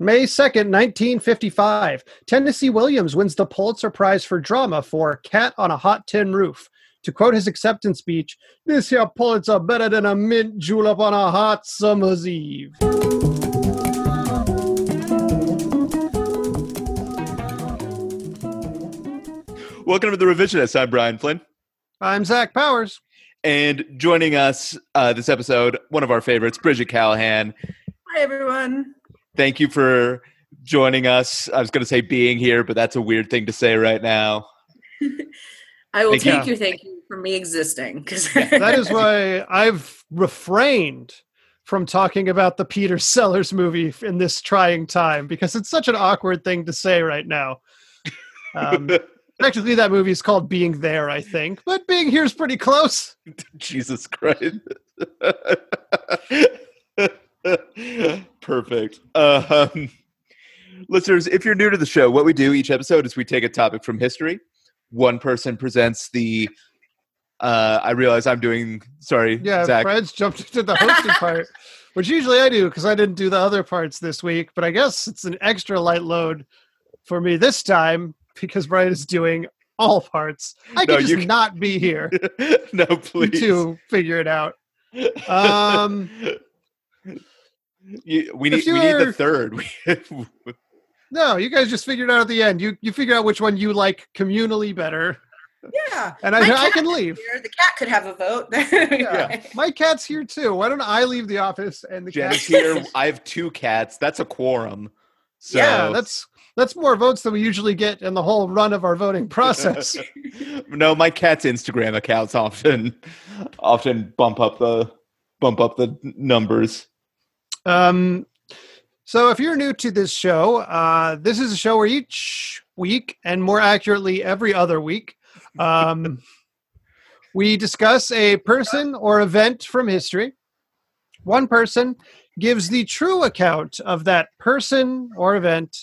May 2nd, 1955, Tennessee Williams wins the Pulitzer Prize for Drama for Cat on a Hot Tin Roof. To quote his acceptance speech, this here Pulitzer better than a mint julep on a hot summer's eve. Welcome to the Revisionist. I'm Brian Flynn. I'm Zach Powers. And joining us uh, this episode, one of our favorites, Bridget Callahan. Hi, everyone. Thank you for joining us. I was going to say being here, but that's a weird thing to say right now. I will Thank you. take your thank you for me existing because That is why I've refrained from talking about the Peter Sellers movie in this trying time because it's such an awkward thing to say right now. Um, technically, that movie is called Being There, I think, but Being Here is pretty close. Jesus Christ. Perfect. Um, listeners, if you're new to the show, what we do each episode is we take a topic from history. One person presents the. Uh, I realize I'm doing. Sorry, Yeah, Zach. Fred's jumped into the hosting part, which usually I do because I didn't do the other parts this week. But I guess it's an extra light load for me this time because Brian is doing all parts. I No, can just can- not be here no, please. to figure it out. Um, You- we need we need the third. No, you guys just figured it out at the end. You you figure out which one you like communally better, yeah, and I, I can leave. here. The cat could have a vote. Yeah. My cat's here too. Why don't I leave the office and the Jen cat? is here. I have two cats. That's a quorum. So yeah, that's that's more votes than we usually get in the whole run of our voting process. no, my cat's Instagram accounts often often bump up the bump up the numbers. Um, so if you're new to this show, uh, this is a show where each week, and more accurately, every other week, um, we discuss a person or event from history. One person gives the true account of that person or event,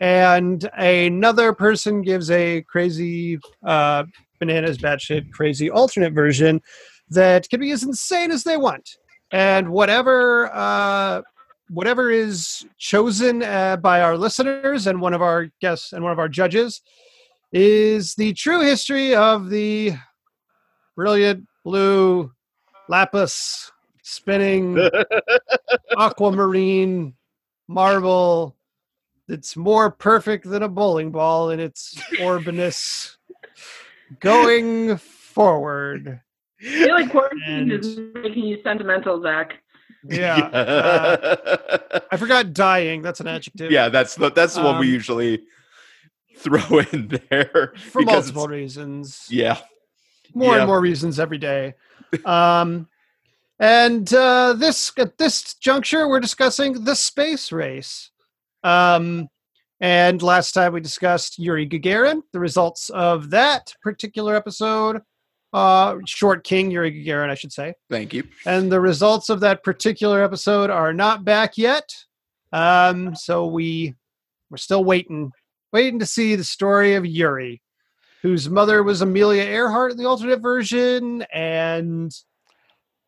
and another person gives a crazy, uh, bananas, batshit, crazy alternate version that can be as insane as they want and whatever uh, whatever is chosen uh, by our listeners and one of our guests and one of our judges is the true history of the brilliant blue lapis spinning aquamarine marble that's more perfect than a bowling ball in its orbiness going forward I feel like quarantine And- is making you sentimental, Zach. yeah uh, I forgot dying. That's an adjective. yeah, that's the that's the one we Um, usually throw in there For multiple reasons. Yeah, More yeah. and more reasons every day. Um, and uh, this at this juncture, we're discussing the space race. Um, and last time we discussed Yuri Gagarin, the results of that particular episode. Uh, short King Yuri Gagarin, I should say. thank you. and the results of that particular episode are not back yet. Um, so we we're still waiting, waiting to see the story of Yuri, whose mother was Amelia Earhart in the alternate version, and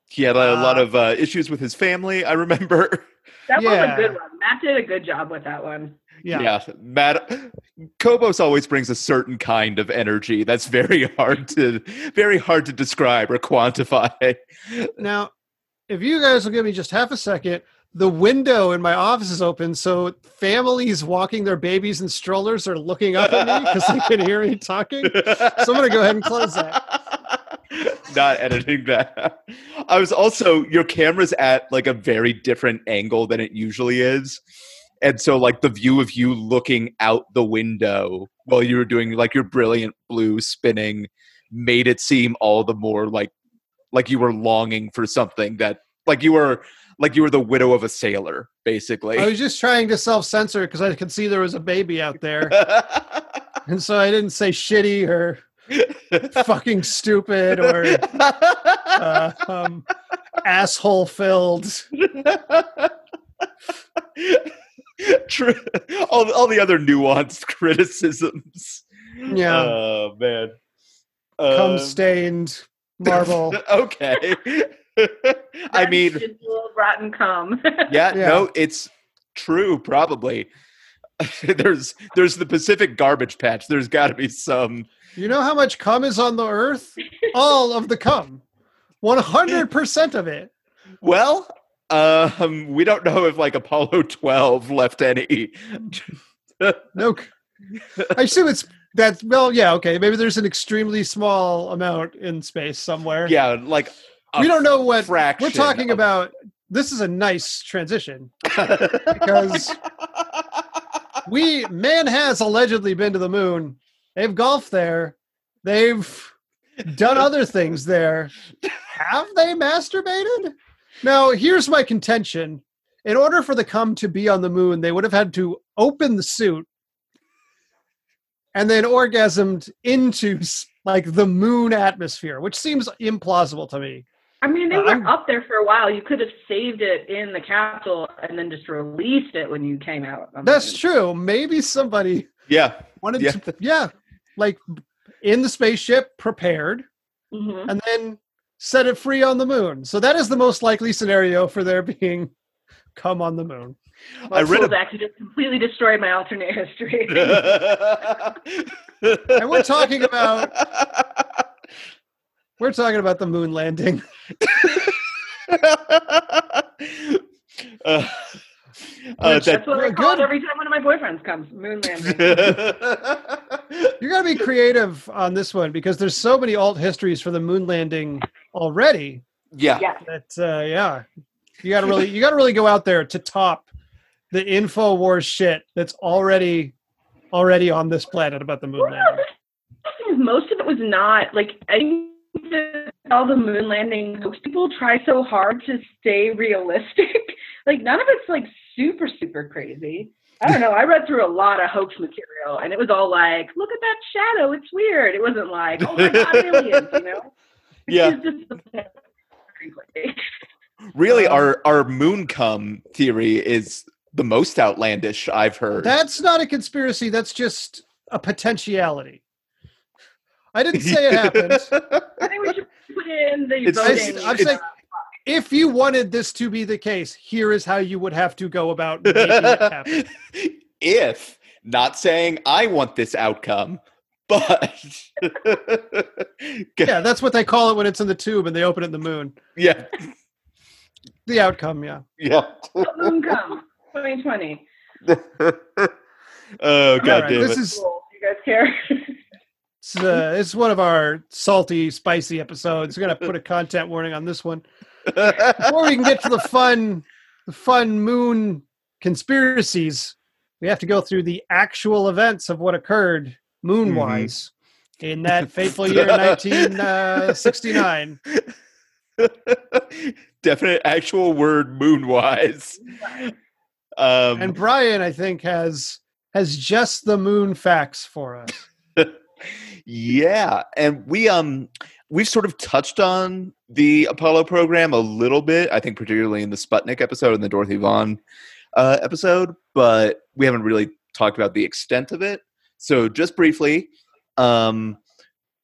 He had a lot Uh, of uh, issues with his family. I remember. That was a good one. Matt did a good job with that one. Yeah, Matt Kobos always brings a certain kind of energy that's very hard to very hard to describe or quantify. Now, if you guys will give me just half a second, the window in my office is open, so families walking their babies in strollers are looking up at me because they can hear me talking. So I'm gonna go ahead and close that. Not editing that. I was also your camera's at like a very different angle than it usually is. And so like the view of you looking out the window while you were doing like your brilliant blue spinning made it seem all the more like like you were longing for something that like you were like you were the widow of a sailor basically. I was just trying to self censor because I could see there was a baby out there. And so I didn't say shitty or fucking stupid or uh, um, asshole filled. True. All, all the other nuanced criticisms. Yeah. Oh man. Come Um, stained marble. okay. I mean, rotten cum. yeah, Yeah. no, it's true, probably. there's there's the Pacific garbage patch. There's got to be some. You know how much cum is on the earth? All of the cum. 100% of it. Well, um, we don't know if like Apollo 12 left any. No. I assume it's that well, yeah, okay. Maybe there's an extremely small amount in space somewhere. yeah, like we don't know what fraction we're talking of- about. This is a nice transition because we man has allegedly been to the moon. They've golfed there. They've done other things there. Have they masturbated? Now, here's my contention. In order for the cum to be on the moon, they would have had to open the suit and then orgasmed into like the moon atmosphere, which seems implausible to me. I mean, they Uh, were I'm- up there for a while. You could have saved it in the capsule and then just released it when you came out. on That's moon. true. Maybe somebody yeah, wanted Yeah. to, yeah, like in the spaceship, prepared, Mhm. and then set it free on the moon. So that is the most likely scenario for there being come on the moon. Well, I read cool, a- Zach, you just completely destroyed my alternate history. and we're talking about- We're talking about the moon landing. uh, uh, Which- that- That's what I Good. call it every time one of my boyfriends comes. Moon landing. You got to be creative on this one because there's so many alt histories for the moon landing already yeah. yeah. that uh, yeah, you got to really you got to really go out there to top the info war shit that's already already on this planet about the moon Well, landing. the thing is, most of it was not like I think all the moon landing hoax people try so hard to stay realistic. like none of it's like super super crazy. I don't know. I read through a lot of hoax material, and it was all like, "Look at that shadow. It's weird." It wasn't like, "Oh my god, aliens," you know? Yeah. Really, our our moon come theory is the most outlandish I've heard. That's not a conspiracy. That's just a potentiality. I didn't say it happened. I think we should put in the It's- voting. I'm saying- If you wanted this to be the case, here is how you would have to go about making it happen. if not saying I want this outcome, but Yeah, that's what they call it when it's in the tube and they open it in the moon. yeah, The outcome, yeah. yeah. moon come 2020. oh god All right, damn this it! is Cool. You guys care? it's, uh, it's one of our salty, spicy episodes. We're gonna put a content warning on this one before we can get to the fun, the fun moon conspiracies. We have to go through the actual events of what occurred moon wise in that fateful year, 1969. Definite actual word moonwise. Um, And Brian, I think, has has just the moon facts for us. yeah, and we um we've sort of touched on the Apollo program a little bit. I think particularly in the Sputnik episode and the Dorothy Vaughan uh, episode, but we haven't really talked about the extent of it. So just briefly, um,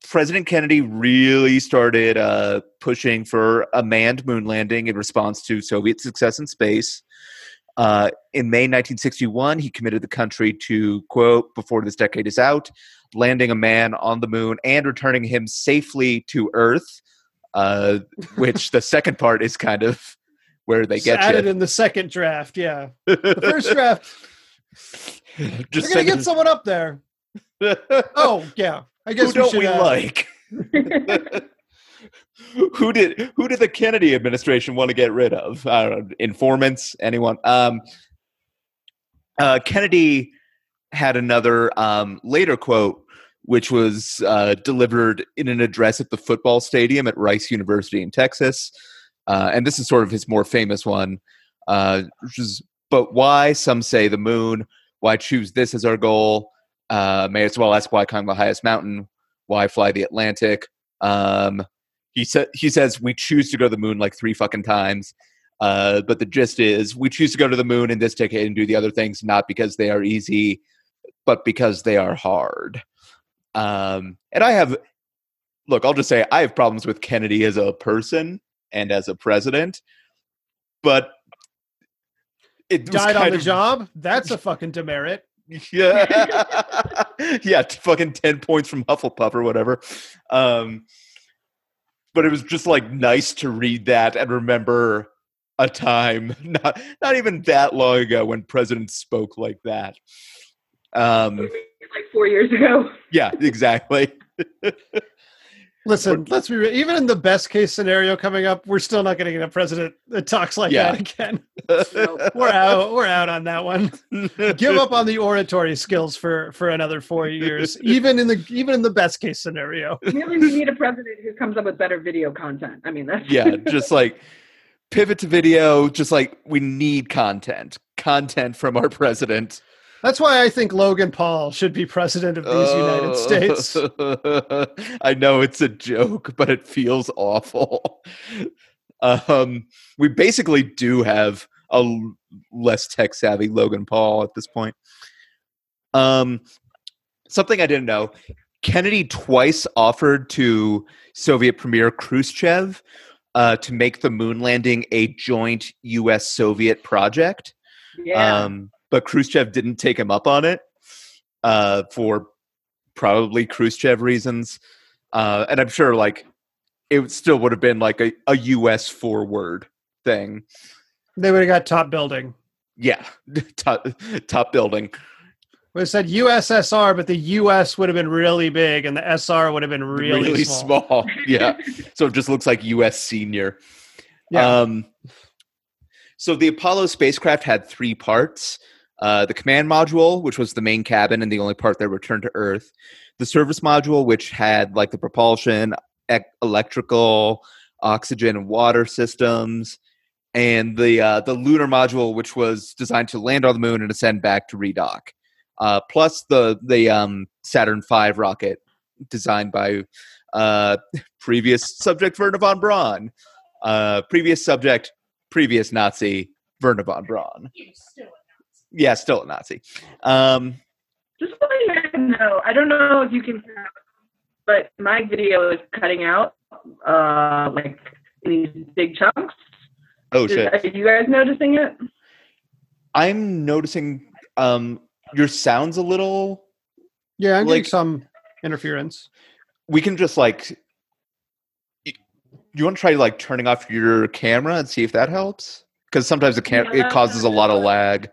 President Kennedy really started uh, pushing for a manned moon landing in response to Soviet success in space. Uh, in May 1961, he committed the country to, quote, before this decade is out, landing a man on the moon and returning him safely to Earth, uh, which the second part is kind of where they It's get added you. in the second draft. Yeah, the first draft. Just We're gonna get someone up there. Oh yeah, I guess Who don't should, we uh, like? who did who did the Kennedy administration want to get rid of? I don't know, informants, anyone? Um, uh, Kennedy had another um, later quote, which was uh, delivered in an address at the football stadium at Rice University in Texas, uh, and this is sort of his more famous one, uh, which is "But why? Some say the moon. Why choose this as our goal? Uh, may as well ask why climb the highest mountain." why fly the Atlantic. Um, he said he says we choose to go to the moon like three fucking times. Uh, but the gist is we choose to go to the moon in this decade and do the other things not because they are easy, but because they are hard. Um, and I have look, I'll just say I have problems with Kennedy as a person and as a president, but it died on the of- job. That's a fucking demerit. Yeah, yeah, fucking ten points from Hufflepuff or whatever. Um, but it was just like nice to read that and remember a time not not even that long ago when presidents spoke like that. Um, like four years ago. yeah, exactly. Listen, let's be real. Even in the best case scenario coming up, we're still not going to get a president that talks like Yeah. that again. We're out. We're out on that one. Give up on the oratory skills for for another four years, even in the even in the best case scenario. Really, we need a president who comes up with better video content. I mean, that's yeah, just like pivot to video. Just like we need content, content from our president. That's why I think Logan Paul should be president of these United States. States. I know it's a joke, but it feels awful. Um, we basically do have a less tech savvy Logan Paul at this point. Um, something I didn't know: Kennedy twice offered to Soviet Premier Khrushchev uh, to make the moon landing a joint U.S. Soviet project. yeah. Um, but Khrushchev didn't take him up on it uh, for probably Khrushchev reasons. Uh, and I'm sure like it still would have been like a, a US forward thing. They would have got top building. Yeah. top, top building. Would have said USSR, but the US would have been really big, and the SR would have been really, small. yeah. So it just looks like US senior. Yeah. Um, so the Apollo spacecraft had three parts uh, the command module, which was the main cabin and the only part that returned to Earth, the service module, which had like the propulsion, ec- electrical, oxygen, and water systems, and the uh, the lunar module, which was designed to land on the moon and ascend back to redock. Uh, plus the the um, Saturn V rocket designed by uh, previous subject Wernher von Braun, uh, previous subject previous Nazi Wernher von Braun. Yeah, still a Nazi. Um, Just so you guys know, I don't know if you can, but my video is cutting out uh, like these big chunks. oh Is- shit! Are you guys noticing it? I'm noticing um, your sounds a little. yeah, I'm getting like- some interference. We can just like. You want to try like turning off your camera and see if that helps? Because sometimes the cam- it causes a lot of lag.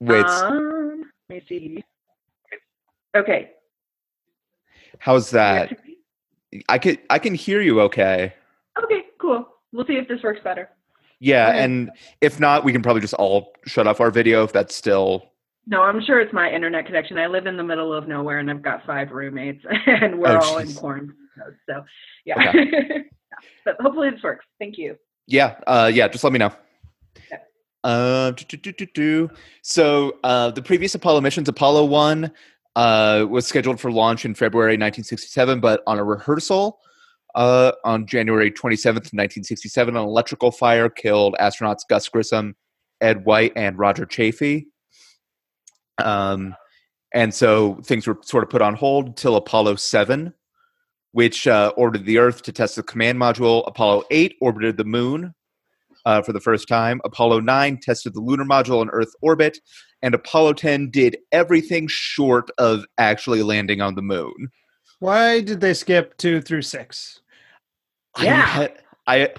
Wait, Um, let me see. Okay. how's that? I can I can hear you okay. Okay, cool. We'll see if this works better. Yeah, Okay. and if not, we can probably just all shut off our video if that's still. No, I'm sure it's my internet connection. I live in the middle of nowhere and I've got five roommates and we're Oh, all in quarantine. So, yeah. but hopefully this works. Thank you. Yeah, uh, yeah. Just let me know. Yeah. Uh, do, do, do, do, do. So uh, the previous Apollo missions, Apollo One, uh, was scheduled for launch in February 1967, but on a rehearsal uh, on January 27th, 1967, an electrical fire killed astronauts Gus Grissom, Ed White, and Roger Chaffee. Um, and so things were sort of put on hold till Apollo 7, which uh, orbited the Earth to test the command module. Apollo 8 orbited the moon uh, for the first time. Apollo 9 tested the lunar module in Earth orbit. And Apollo 10 did everything short of actually landing on the moon. Why did they skip two through six? Yeah. I, I,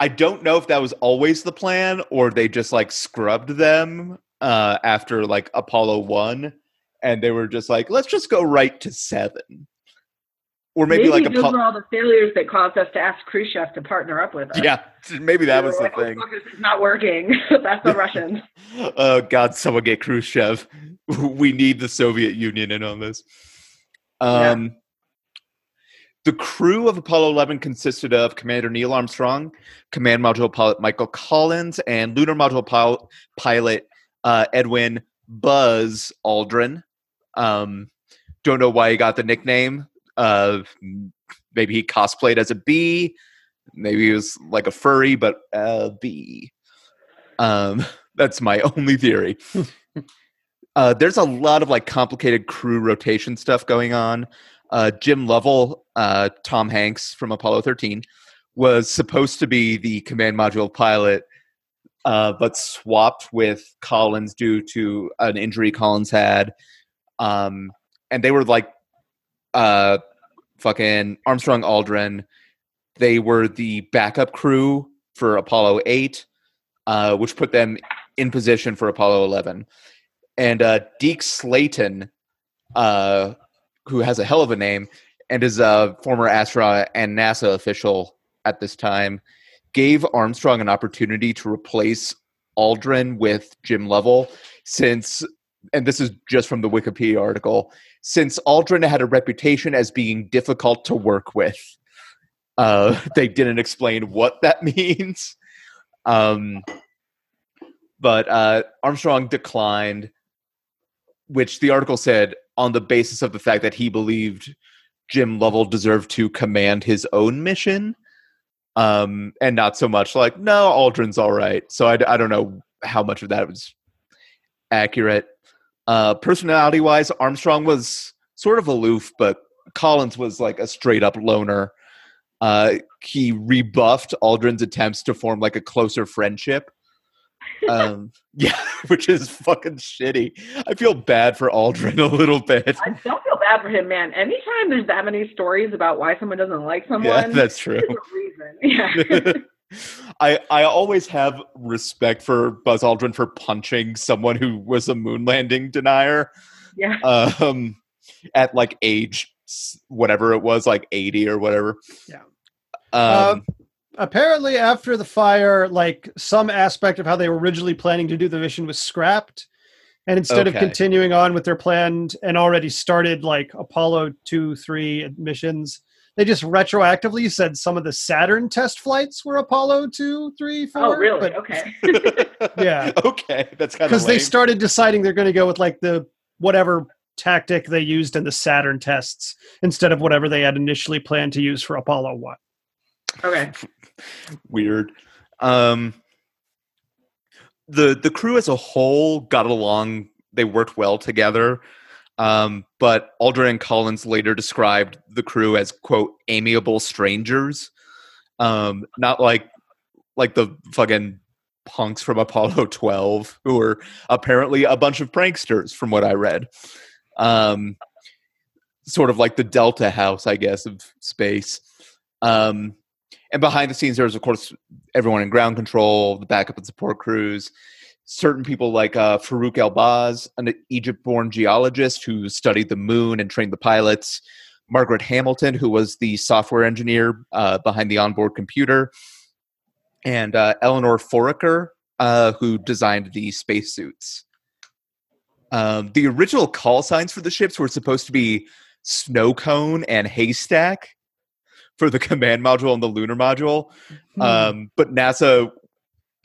I don't know if that was always the plan or they just like scrubbed them uh, after like Apollo 1 and they were just like, let's just go right to 7. Or maybe, like those Apollo. were all the failures that caused us to ask Khrushchev to partner up with us. Yeah, maybe that We was the like, thing. Oh, fuck, this is not working. That's the Russians. Oh God, someone get Khrushchev. We need the Soviet Union in on this. Um, The crew of Apollo 11 consisted of Commander Neil Armstrong, Command Module pilot Michael Collins, and Lunar Module pil- pilot uh, Edwin Buzz Aldrin. Um, don't know why he got the nickname. Uh, maybe he cosplayed as a bee. Maybe he was like a furry, but a bee. Um, that's my only theory. uh, there's a lot of like complicated crew rotation stuff going on. Uh, Jim Lovell, uh, Tom Hanks from Apollo 13, was supposed to be the command module pilot, uh, but swapped with Collins due to an injury Collins had. Um, and they were like, uh, fucking Armstrong Aldrin. They were the backup crew for Apollo 8, uh, which put them in position for Apollo 11. And uh, Deke Slayton, uh, who has a hell of a name and is a former astronaut and NASA official at this time, gave Armstrong an opportunity to replace Aldrin with Jim Lovell since, and this is just from the Wikipedia article, since Aldrin had a reputation as being difficult to work with. Uh, they didn't explain what that means. Um, but uh, Armstrong declined, which the article said on the basis of the fact that he believed Jim Lovell deserved to command his own mission, um, and not so much like no, Aldrin's all right. So I, I don't know how much of that was accurate. Uh, personality wise, Armstrong was sort of aloof, but Collins was like a straight up loner. Uh, he rebuffed Aldrin's attempts to form like a closer friendship. Um, yeah, which is fucking shitty. I feel bad for Aldrin a little bit. I don't feel bad for him, man. Anytime there's that many stories about why someone doesn't like someone, Yeah, that's true. a reason. Yeah. I I always have respect for Buzz Aldrin for punching someone who was a moon landing denier. yeah. Um, at like age whatever it was, like eighty or whatever. Yeah. Um, apparently after the fire like some aspect of how they were originally planning to do the mission was scrapped and instead of continuing on with their planned and already started like apollo 2 3 missions they just retroactively said some of the saturn test flights were apollo 2 3 4 Oh, really? but okay. yeah. okay, that's kind of because they started deciding they're going to go with like the whatever tactic they used in the saturn tests instead of whatever they had initially planned to use for apollo 1 Okay. weird. Um, the the crew as a whole got along. They worked well together. Um, but Aldrin and Collins later described the crew as quote amiable strangers. Um, not like like the fucking punks from Apollo 12 who were apparently a bunch of pranksters from what I read. Um, sort of like the Delta House, I guess, of space. Um, and behind the scenes, there's of course everyone in ground control, the backup and support crews, certain people like uh, Farouk Elbaz, an Egypt-born geologist who studied the moon and trained the pilots. Margaret Hamilton, who was the software engineer uh, behind the onboard computer, and uh, Eleanor Foraker, uh, who designed the spacesuits. Um, the original call signs for the ships were supposed to be snow cone and haystack for the command module and the lunar module. Um, but NASA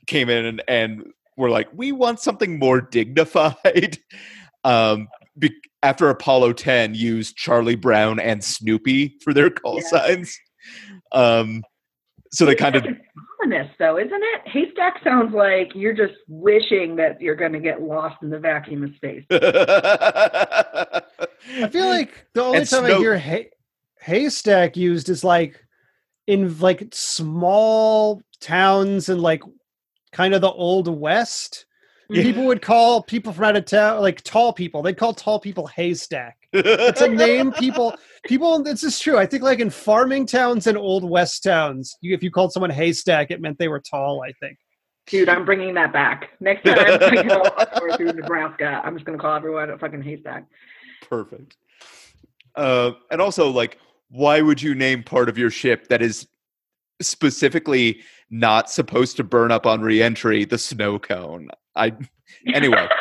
came in and, and were like, we want something more dignified. um, be- after Apollo 10 used Charlie Brown and Snoopy for their call Yeah. signs. Um, so they kind of Haystack is ominous, though, isn't it? Haystack sounds like you're just wishing that you're going to get lost in the vacuum of space. I feel like the only And time I hear hay- haystack used is like in like small towns and like kind of the old west. Yeah. People would call people from out of town like tall people. They'd call tall people haystack. It's a name people people. This is true. I think like in farming towns and old west towns, you, if you called someone haystack, it meant they were tall. I think. Dude, I'm bringing that back. Next time I go up or through Nebraska, I'm just going to call everyone a fucking haystack. Perfect. Uh, and also, like, why would you name part of your ship that is specifically not supposed to burn up on reentry the snow cone? I anyway.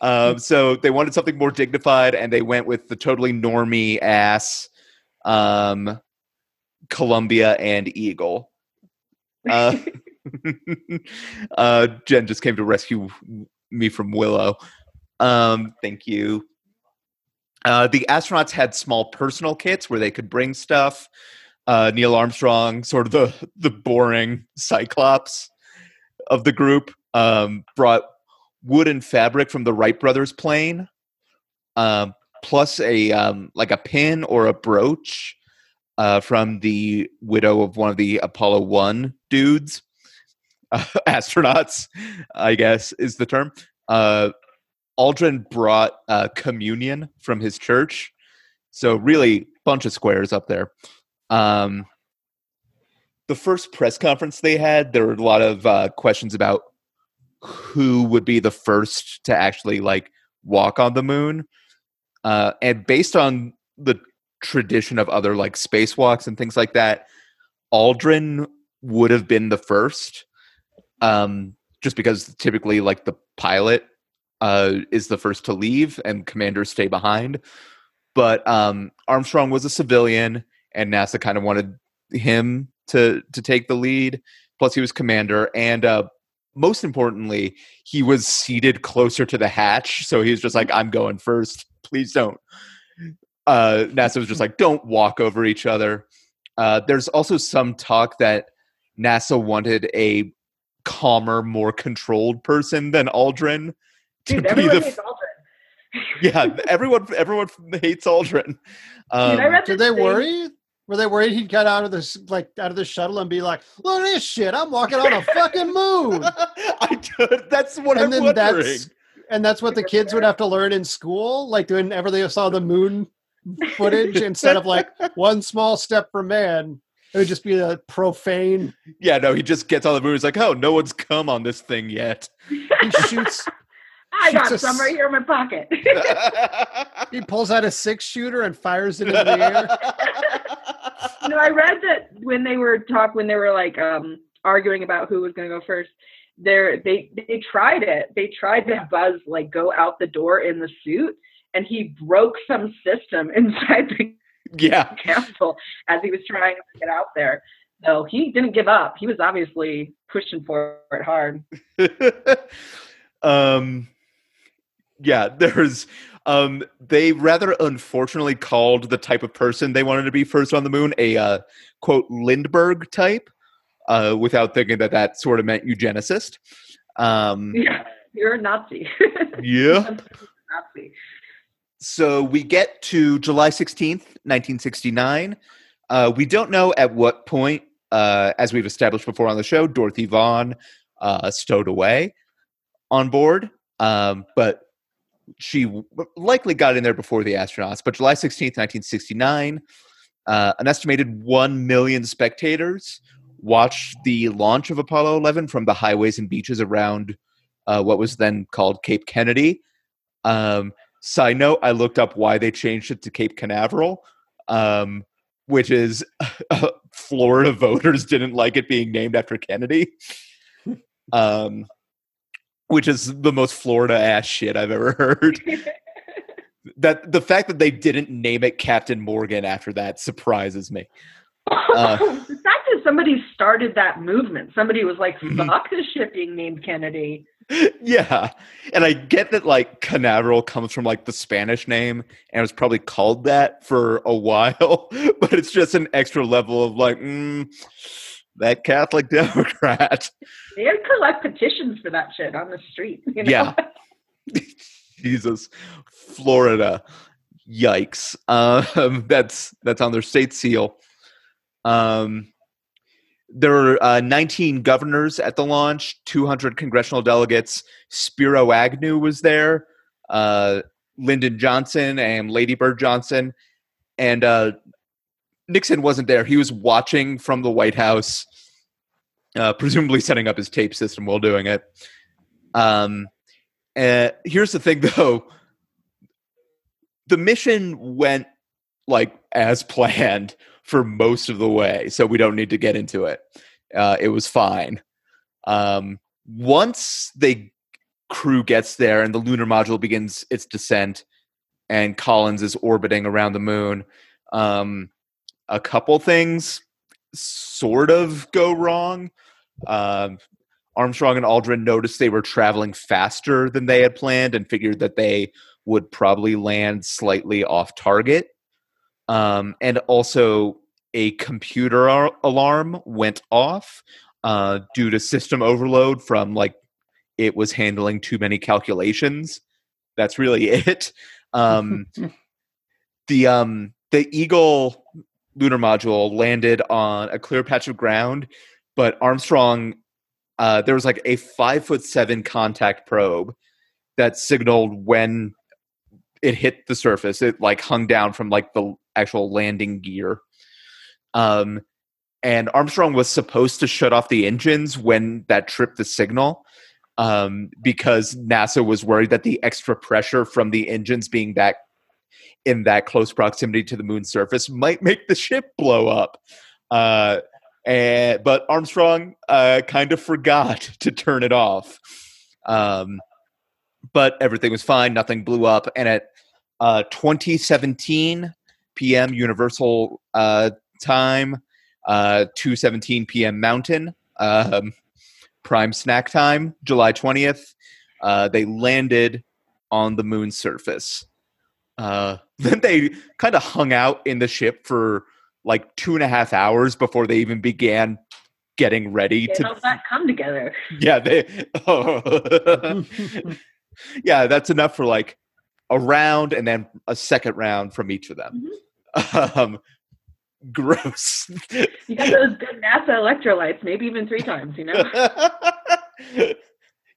Um, so they wanted something more dignified, and they went with the totally normie ass um, Columbia and Eagle. Uh, uh, Jen just came to rescue me from Willow. Um, thank you. Uh, the astronauts had small personal kits where they could bring stuff. Uh, Neil Armstrong, sort of the the boring Cyclops of the group, um, brought wood and fabric from the Wright brothers plane, um, plus a um, like a pin or a brooch uh, from the widow of one of the Apollo 1 dudes, uh, astronauts, I guess is the term. Aldrin brought uh, communion from his church. So, really, bunch of squares up there. Um, the first press conference they had, there were a lot of uh, questions about who would be the first to actually like walk on the moon. Uh, and based on the tradition of other like spacewalks and things like that, Aldrin would have been the first. Um, just because typically like the pilot uh, is the first to leave and commanders stay behind. But um, Armstrong was a civilian, and NASA kind of wanted him to to take the lead. Plus, he was commander, and uh, most importantly, he was seated closer to the hatch, so he was just like, "I'm going first. Please don't." Uh, NASA was just like, "Don't walk over each other." Uh, there's also some talk that NASA wanted a calmer, more controlled person than Aldrin Dude, be everyone the hates Aldrin. yeah, everyone everyone hates Aldrin. Um, Dude, Did they thing- worry? Were they worried he'd get out of this like out of the shuttle and be like, "Look at this shit! I'm walking on a fucking moon." I do, that's what And I'm then wondering. that's and that's what the kids would have to learn in school, like whenever they saw the moon footage, instead of like one small step for man, it would just be a profane. Yeah, no, he just gets on the moon. He's like, oh, no one's come on this thing yet. He shoots. I got Shoots a some right here in my pocket. He pulls out a six shooter and fires it in the air. you know, I read that when they were talk when they were like um arguing about who was going to go first, there they they tried it. They tried to have Buzz like go out the door in the suit, and he broke some system inside the yeah, capsule as he was trying to get out there. So he didn't give up. He was obviously pushing for it hard. um, yeah. There's um, they rather unfortunately called the type of person they wanted to be first on the moon a uh, quote Lindbergh type, uh, without thinking that that sort of meant eugenicist. Um, Yeah, you're a Nazi. yeah. Nazi. So we get to July 16th, 1969. Uh, we don't know at what point, uh, as we've established before on the show, Dorothy Vaughan uh, stowed away on board. Um, but she likely got in there before the astronauts. But July 16th, 1969, uh, an estimated 1 million spectators watched the launch of Apollo 11 from the highways and beaches around uh, what was then called Cape Kennedy. Um, Side note: I looked up why they changed it to Cape Canaveral, um, which is Florida voters didn't like it being named after Kennedy, um, which is the most Florida ass shit I've ever heard. that the fact that they didn't name it Captain Morgan after that surprises me. Uh, the fact that somebody started that movement, somebody was like, Mhm. "Fuck this shit being named Kennedy." yeah, and I get that like Canaveral comes from like the Spanish name and it was probably called that for a while, but it's just an extra level of like mm, that Catholic Democrat. They had collect petitions for that shit on the street. You know? Yeah. Jesus, Florida, yikes! Um, that's that's on their state seal. Um, there were uh, 19 governors at the launch, 200 congressional delegates. Spiro Agnew was there, uh, Lyndon Johnson and Lady Bird Johnson, and uh, Nixon wasn't there. He was watching from the White House, uh, presumably setting up his tape system while doing it. Um, uh, here's the thing, though: the mission went like as planned for most of the way, so we don't need to get into it. Uh, it was fine. Um, once the crew gets there and the lunar module begins its descent, and Collins is orbiting around the moon, um, a couple things sort of go wrong. Um, Armstrong and Aldrin noticed they were traveling faster than they had planned and figured that they would probably land slightly off target. Um, and also, a computer ar- alarm went off uh, due to system overload from like it was handling too many calculations. That's really it. Um, the um, the Eagle lunar module landed on a clear patch of ground, but Armstrong, uh, there was like a five foot seven contact probe that signaled when it hit the surface. It like hung down from like the actual landing gear. Um, and Armstrong was supposed to shut off the engines when that tripped the signal um, because NASA was worried that the extra pressure from the engines being that in that close proximity to the moon's surface might make the ship blow up. Uh, and, but Armstrong uh, kind of forgot to turn it off. Um, but everything was fine. Nothing blew up. And at uh, 2017 p.m. Universal uh, time, uh, 2:17 p.m. Mountain, um, prime snack time, July 20th. Uh, they landed on the moon's surface. Uh, then they kind of hung out in the ship for like two and a half hours before they even began getting ready Get to all that come together. yeah they yeah that's enough for like a round and then a second round from each of them um gross You got those good NASA electrolytes, maybe even three times, you know?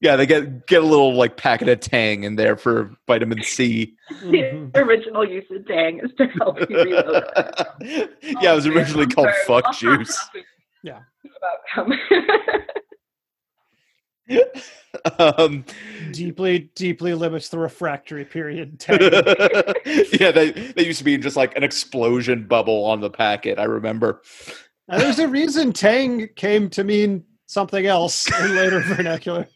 Yeah they get get a little like packet of tang in there for vitamin c Mhm. the original use of Tang is to help you reload. yeah it was originally called fuck juice Yeah. About cum. um deeply, deeply limits the refractory period. yeah, they they used to be just like an explosion bubble on the packet. I remember. And there's a reason Tang came to mean something else in later vernacular.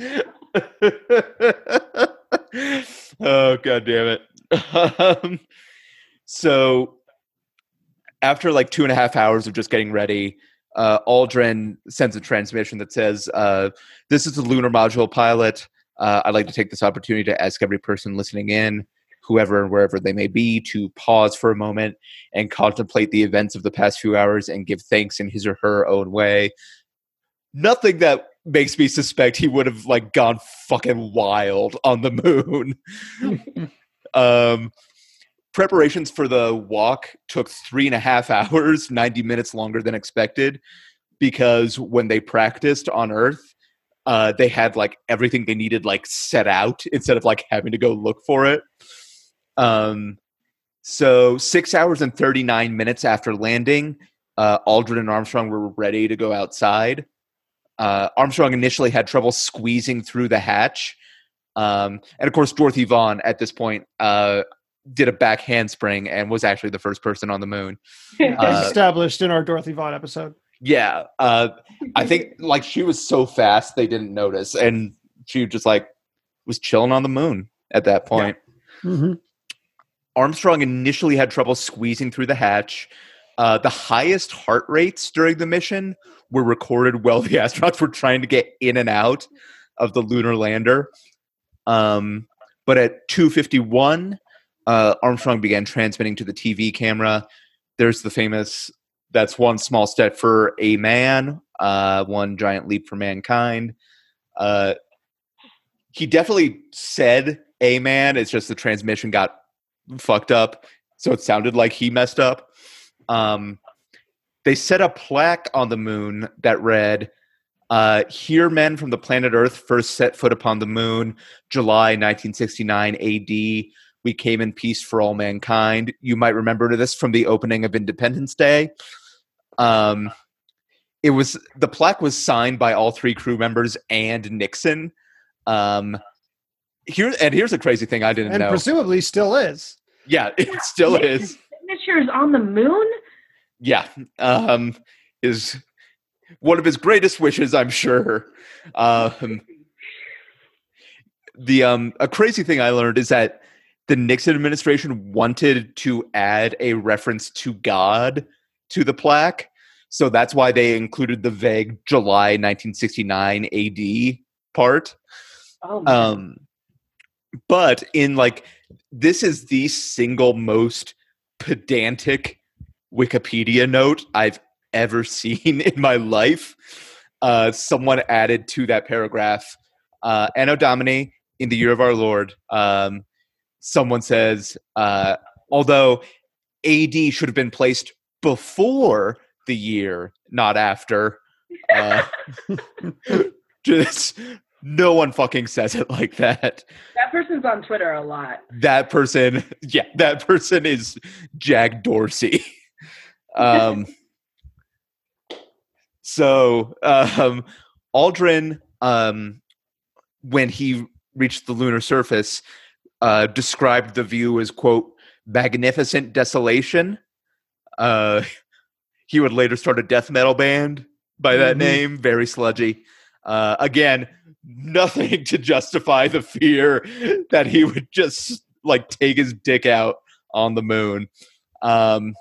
oh god damn it! Um, so after like two and a half hours of just getting ready, uh, Aldrin sends a transmission that says, uh, "This is the lunar module pilot. Uh, I'd like to take this opportunity to ask every person listening in." Whoever and wherever they may be, to pause for a moment and contemplate the events of the past few hours and give thanks in his or her own way. Nothing that makes me suspect he would have like gone fucking wild on the moon. um, preparations for the walk took three and a half hours, 90 minutes longer than expected, because when they practiced on Earth, uh, they had like everything they needed like set out instead of like having to go look for it. Um, so six hours and 39 minutes after landing, uh, Aldrin and Armstrong were ready to go outside. Uh, Armstrong initially had trouble squeezing through the hatch. Um, and of course, Dorothy Vaughan at this point uh, did a back handspring and was actually the first person on the moon. As Uh, established in our Dorothy Vaughan episode. Yeah, uh, I think like she was so fast they didn't notice, and she just like was chilling on the moon at that point. Mhm. Armstrong initially had trouble squeezing through the hatch. Uh, the highest heart rates during the mission were recorded while the astronauts were trying to get in and out of the lunar lander. Um, but at 251, uh, Armstrong began transmitting to the TV camera. There's the famous "That's one small step for a man, uh, one giant leap for mankind." Uh, he definitely said "a man." It's just the transmission got fucked up, so it sounded like he messed up. Um, they set a plaque on the moon that read, uh, "Here, men from the planet Earth first set foot upon the moon, July 1969 A.D. We came in peace for all mankind." You might remember this from the opening of Independence Day. Um, it was the plaque was signed by all three crew members and Nixon. Um, here and here's a crazy thing I didn't And know. presumably still is. yeah, it still is. Signatures on the moon? Yeah, um, is one of his greatest wishes, I'm sure. Um, the um, a crazy thing I learned is that the Nixon administration wanted to add a reference to God to the plaque, so that's why they included the vague July 1969 AD part. Oh. Um, but in like this is the single most pedantic Wikipedia note I've ever seen in my life. Uh, someone added to that paragraph, uh, Anno Domini, in the year of our Lord. Um, someone says, uh, although AD should have been placed before the year, not after. Uh, just no one fucking says it like that. That person's on Twitter a lot. That person, yeah, that person is Jack Dorsey. Um, so um, Aldrin, um, when he reached the lunar surface, uh, described the view as quote magnificent desolation. Uh, he would later start a death metal band by that Mhm. name, very sludgy. Uh, again, nothing to justify the fear that he would just like take his dick out on the moon. Um,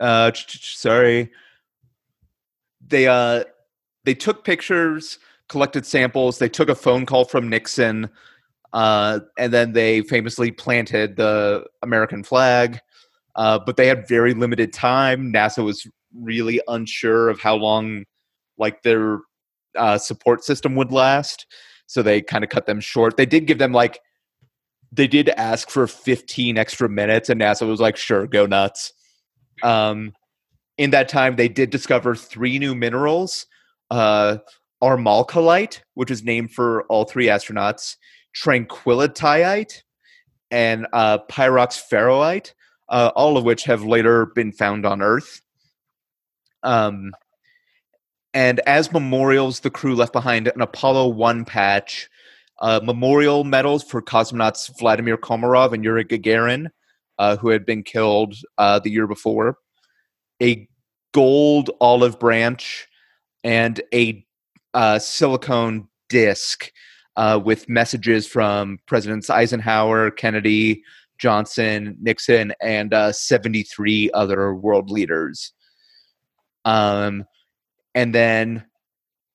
uh, sorry. They uh, they took pictures, collected samples. They took a phone call from Nixon, uh, and then they famously planted the American flag. Uh, but they had very limited time. NASA was really unsure of how long, like their uh, support system would last, so they kind of cut them short. They did give them like, they did ask for 15 extra minutes, and NASA was like, "Sure, go nuts." Um, in that time, they did discover three new minerals: uh, armalcolite, which is named for all three astronauts, tranquillityite, and uh, pyroxferroite, uh, all of which have later been found on Earth. Um, and as memorials, the crew left behind an Apollo 1 patch, uh, memorial medals for cosmonauts Vladimir Komarov and Yuri Gagarin, uh, who had been killed uh, the year before, a gold olive branch, and a uh, silicone disc uh, with messages from Presidents Eisenhower, Kennedy, Johnson, Nixon, and uh, 73 other world leaders. Um, and then,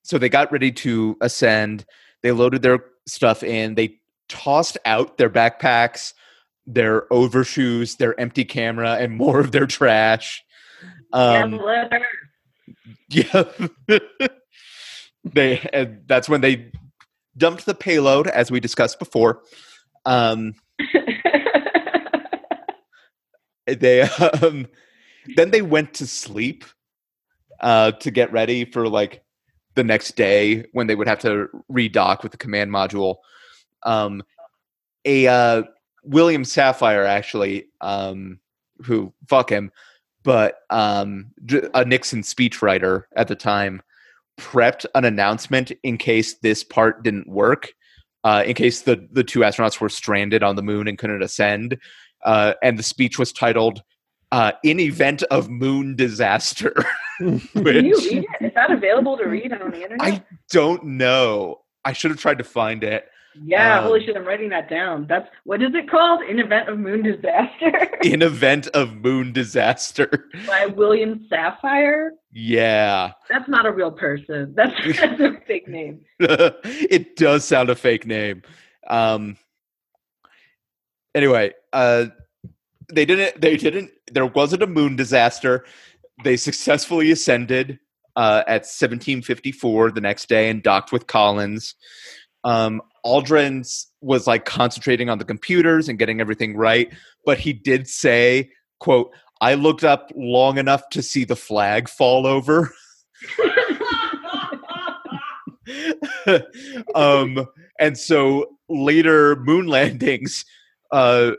so they got ready to ascend. They loaded their stuff in. They tossed out their backpacks, their overshoes, their empty camera, and more of their trash. Um, yeah. they and that's when they dumped the payload as we discussed before. Um they um then they went to sleep uh to get ready for like the next day when they would have to redock with the command module. Um a uh William Safire actually um who fuck him but um, j- a Nixon speechwriter at the time prepped an announcement in case this part didn't work, uh, in case the the two astronauts were stranded on the moon and couldn't ascend. Uh, and the speech was titled uh, "In Event of Moon Disaster." Can you read it? Is that available to read on the internet? I don't know. I should have tried to find it. Yeah, um, holy shit, I'm writing that down. That's what is it called? In event of moon disaster In event of moon disaster. by William Safire. Yeah. That's not a real person. That's, that's a fake name. it does sound a fake name. Um, anyway, uh, they didn't. They didn't. There wasn't a moon disaster. They successfully ascended uh, at 1754 the next day and docked with Collins. Um, Aldrin's was like concentrating on the computers and getting everything right, but he did say, "quote I looked up long enough to see the flag fall over." um, and so later moon landings, uh,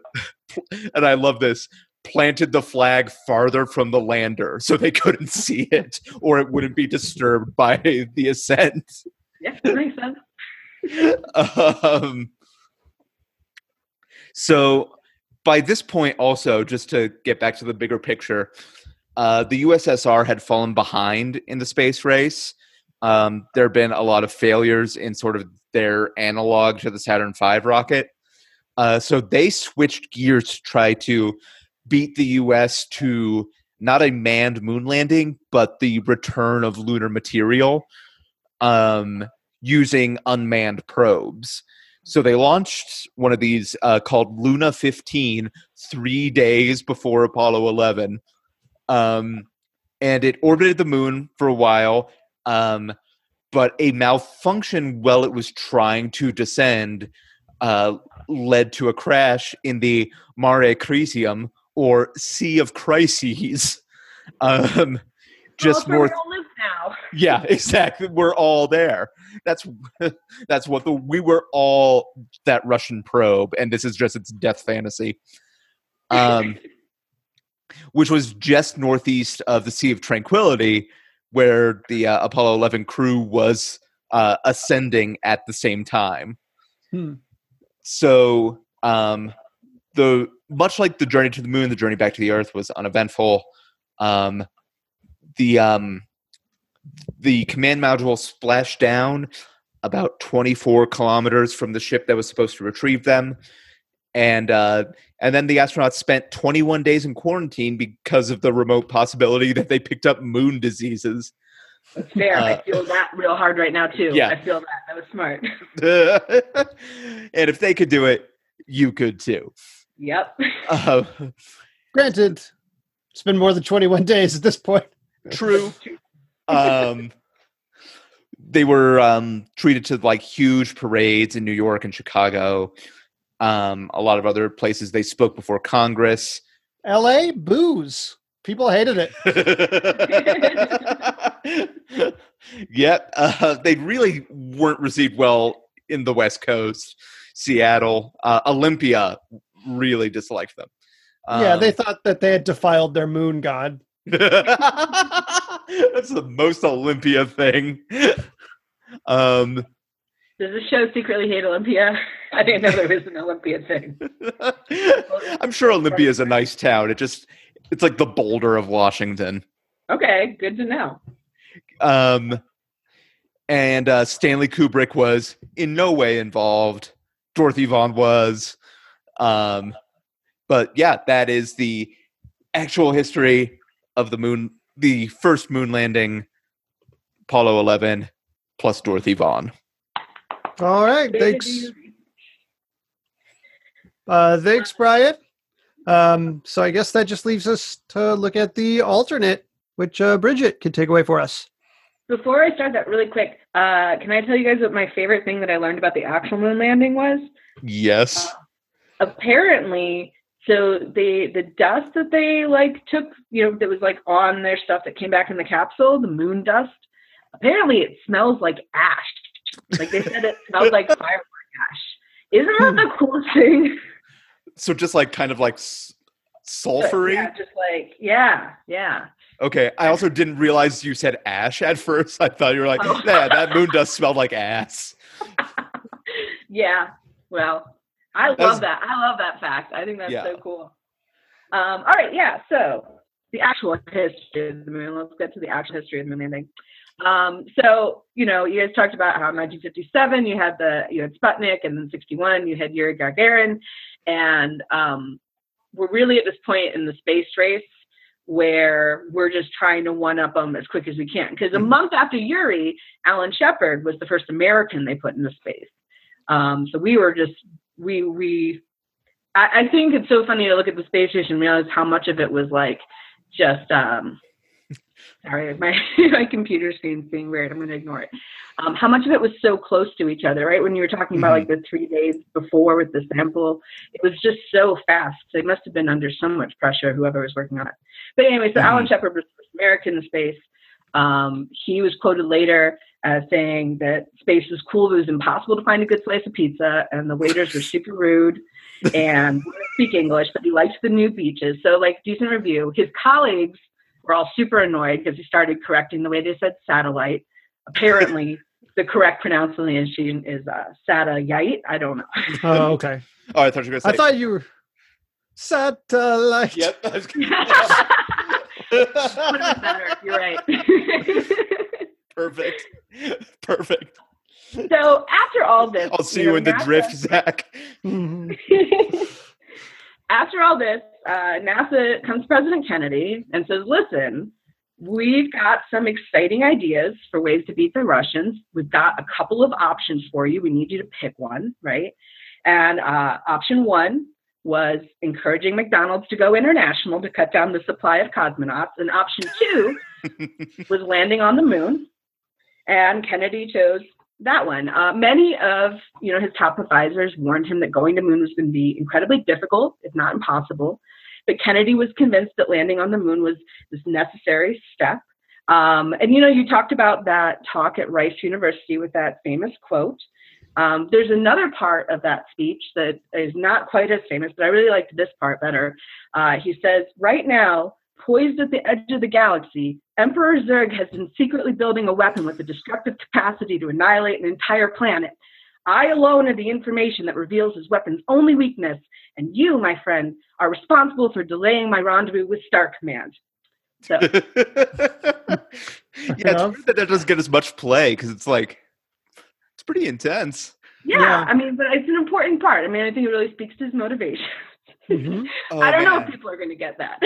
and I love this, planted the flag farther from the lander so they couldn't see it or it wouldn't be disturbed by the ascent. that makes sense. um, so by this point, also, just to get back to the bigger picture, uh, the USSR had fallen behind in the space race. Um, there have been a lot of failures in sort of their analog to the Saturn V rocket. Uh, so they switched gears to try to beat the US to not a manned moon landing, but the return of lunar material um, using unmanned probes. So they launched one of these uh, called Luna 15 three days before Apollo 11. Um, and it orbited the moon for a while. Um, but a malfunction while it was trying to descend uh, led to a crash in the Mare Crisium or Sea of Crises, um, just north. We all live now. Yeah, exactly. We're all there. That's that's what the we were all that Russian probe, and this is just its death fantasy. Um, which was just northeast of the Sea of Tranquility, where the uh, Apollo 11 crew was uh, ascending at the same time. Hmm. So, um, the much like the journey to the moon, the journey back to the Earth was uneventful. Um, the um, the command module splashed down about 24 kilometers from the ship that was supposed to retrieve them and uh, and then the astronauts spent 21 days in quarantine because of the remote possibility that they picked up moon diseases That's fair. I Uh, feel that real hard right now too. Yeah. I feel that. That was smart. and if they could do it you could too yep. uh, Granted, it's been more than 21 days at this point. true um, they were um, treated to like huge parades in new york and chicago um, a lot of other places they spoke before congress LA, booze. People hated it. yep, uh, they really weren't received well in the West Coast. Seattle, uh, Olympia really disliked them. yeah, Um, they thought that they had defiled their moon god. That's the most Olympia thing. Um, Does the show secretly hate Olympia? I didn't know there was an Olympia thing. I'm sure Olympia is a nice town. It just it's like the Boulder of Washington. Okay, good to know. Um, and uh, Stanley Kubrick was in no way involved. Dorothy Vaughan was. Um, but yeah, that is the actual history of the moon, the first moon landing, Apollo 11, plus Dorothy Vaughan. All right, thanks. Uh, thanks, Brian. Um, so I guess that just leaves us to look at the alternate, which uh, Bridget can take away for us. Before I start that really quick, uh, can I tell you guys what my favorite thing that I learned about the actual moon landing was? Yes. apparently so the the dust that they like took you know that was like on their stuff that came back in the capsule the moon dust apparently it smells like ash like they said it smells like firework ash isn't that the hmm. coolest thing So just like kind of like sulfury. yeah, just like yeah yeah Okay. I also didn't realize you said ash at first. I thought you were like, Oh. yeah, that moon dust smelled like ass. yeah well i love That's- that. I love that fact. I think that's Yeah. so cool. Um, all right yeah so the actual history of the moon. Let's get to the actual history of the moon landing um, so you know you guys talked about how in 1957 you had the you had sputnik and then 61 you had yuri gagarin. And um, we're really at this point in the space race where we're just trying to one up them as quick as we can. Because a Mhm. month after yuri alan shepard was the first american they put into space. Um, so we were just we we. I, I think it's so funny to look at the space station and realize how much of it was like just. Um, sorry, my my computer screen's being weird. I'm going to ignore it. Um, how much of it was so close to each other, right? When you were talking about like the three days before with the sample, it was just so fast. They must have been under so much pressure, whoever was working on it. But anyway, so Mhm. Alan Shepard was first American in space. Um, he was quoted later as saying that space was cool, but it was impossible to find a good slice of pizza, and the waiters were super rude and wouldn't speak English, but he liked the new beaches. So, like, decent review. His colleagues were all super annoyed because he started correcting the way they said satellite. Apparently, the correct pronunciation is uh, satellite. I don't know. Oh, okay. Oh, I thought you were going to I thought you were satellite. Yep. I was gonna- better. You're right. Perfect. Perfect. so after all this, I'll see know, you in the drift, Zach. After all this, uh, NASA comes to President Kennedy and says, listen, we've got some exciting ideas for ways to beat the Russians. We've got a couple of options for you. We need you to pick one, right? And uh, option one was encouraging McDonald's to go international to cut down the supply of cosmonauts. And option two was landing on the moon. And Kennedy chose that one. Uh, many of you know his top advisors warned him that going to moon was going to be incredibly difficult, if not impossible. But Kennedy was convinced that landing on the moon was this necessary step. Um, and you know, you talked about that talk at Rice University with that famous quote. Um, there's another part of that speech that is not quite as famous, but I really liked this part better. Uh, he says, Right now, poised at the edge of the galaxy, Emperor Zurg has been secretly building a weapon with the destructive capacity to annihilate an entire planet. I alone have the information that reveals his weapon's only weakness, and you, my friend, are responsible for delaying my rendezvous with Star Command. So, yeah, it's Yeah. weird that that doesn't get as much play because it's like it's pretty intense. yeah, Yeah. I mean, but it's an important part. I mean, I think it really speaks to his motivation. Mhm. Oh, I don't know if people are going to get that.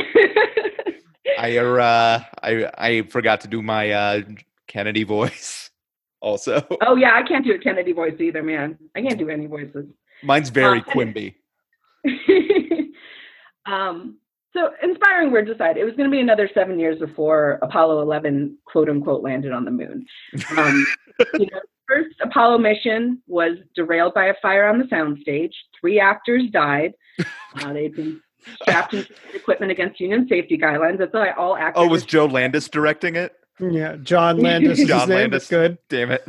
I uh, I I forgot to do my uh, Kennedy voice. Also, oh yeah, I can't do a Kennedy voice either, man. I can't do any voices. mine's very Uh, Quimby. um, so inspiring words aside, it was going to be another seven years before Apollo 11 quote unquote landed on the moon. Um, you know, first Apollo mission was derailed by a fire on the soundstage. Three actors died. Uh, they'd been strapped into equipment against Union safety guidelines. That's why all actors. Oh, was Joe Landis directing it? Yeah, John Landis John. Landis. Good. Damn it!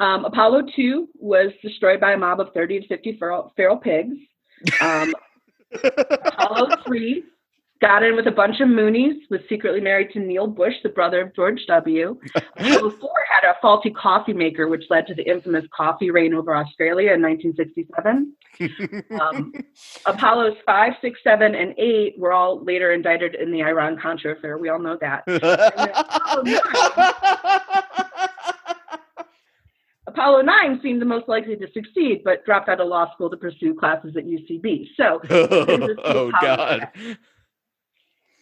Um, Apollo 2 was destroyed by a mob of 30 to 50 feral, feral pigs. Um, Apollo 3 got in with a bunch of Moonies, was secretly married to Neil Bush, the brother of George W. Apollo 4 had a faulty coffee maker, which led to the infamous coffee rain over Australia in 1967. Um, Apollos 5, 6, 7, and 8 were all later indicted in the Iran Contra affair. We all know that. Apollo 9 seemed the most likely to succeed, but dropped out of law school to pursue classes at UCB. So, oh God!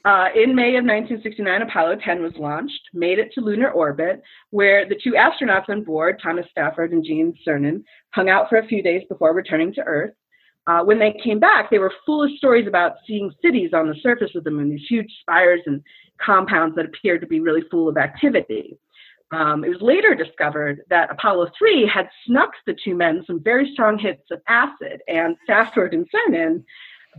Uh, in May of 1969, Apollo 10 was launched, made it to lunar orbit, where the two astronauts on board, Thomas Stafford and Gene Cernan, hung out for a few days before returning to Earth. Uh, when they came back, they were full of stories about seeing cities on the surface of the moon, these huge spires and compounds that appeared to be really full of activity. Um, it was later discovered that Apollo 3 had snuck the two men some very strong hits of acid, and Stafford and Cernan,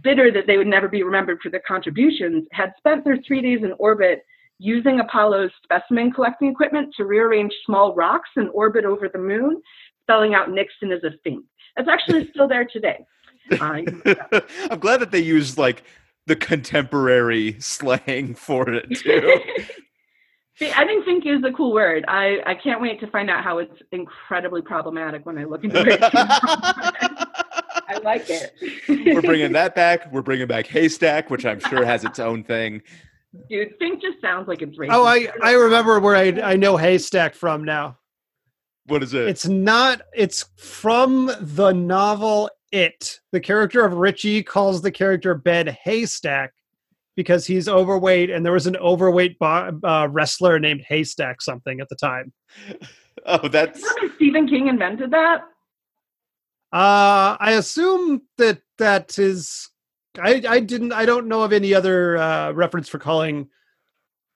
bitter that they would never be remembered for their contributions, had spent their three days in orbit using Apollo's specimen collecting equipment to rearrange small rocks in orbit over the moon, spelling out Nixon as a fink. That's actually still there today. Uh, you can look it up. I'm glad that they used like the contemporary slang for it too. See, I think "think" is a cool word. I, I can't wait to find out how it's incredibly problematic when I look into it. I like it. We're bringing that back. We're bringing back Haystack, which I'm sure has its own thing. Dude, "think" just sounds like it's racist. Oh, I I remember where I I know Haystack from now. What is it? It's not. It's from the novel It. The character of Richie calls the character Ben Haystack because he's overweight, and there was an overweight bo- uh, wrestler named Haystack something at the time. oh, that's Remember Stephen King invented that? Uh, I assume that that is. I I didn't. I don't know of any other uh, reference for calling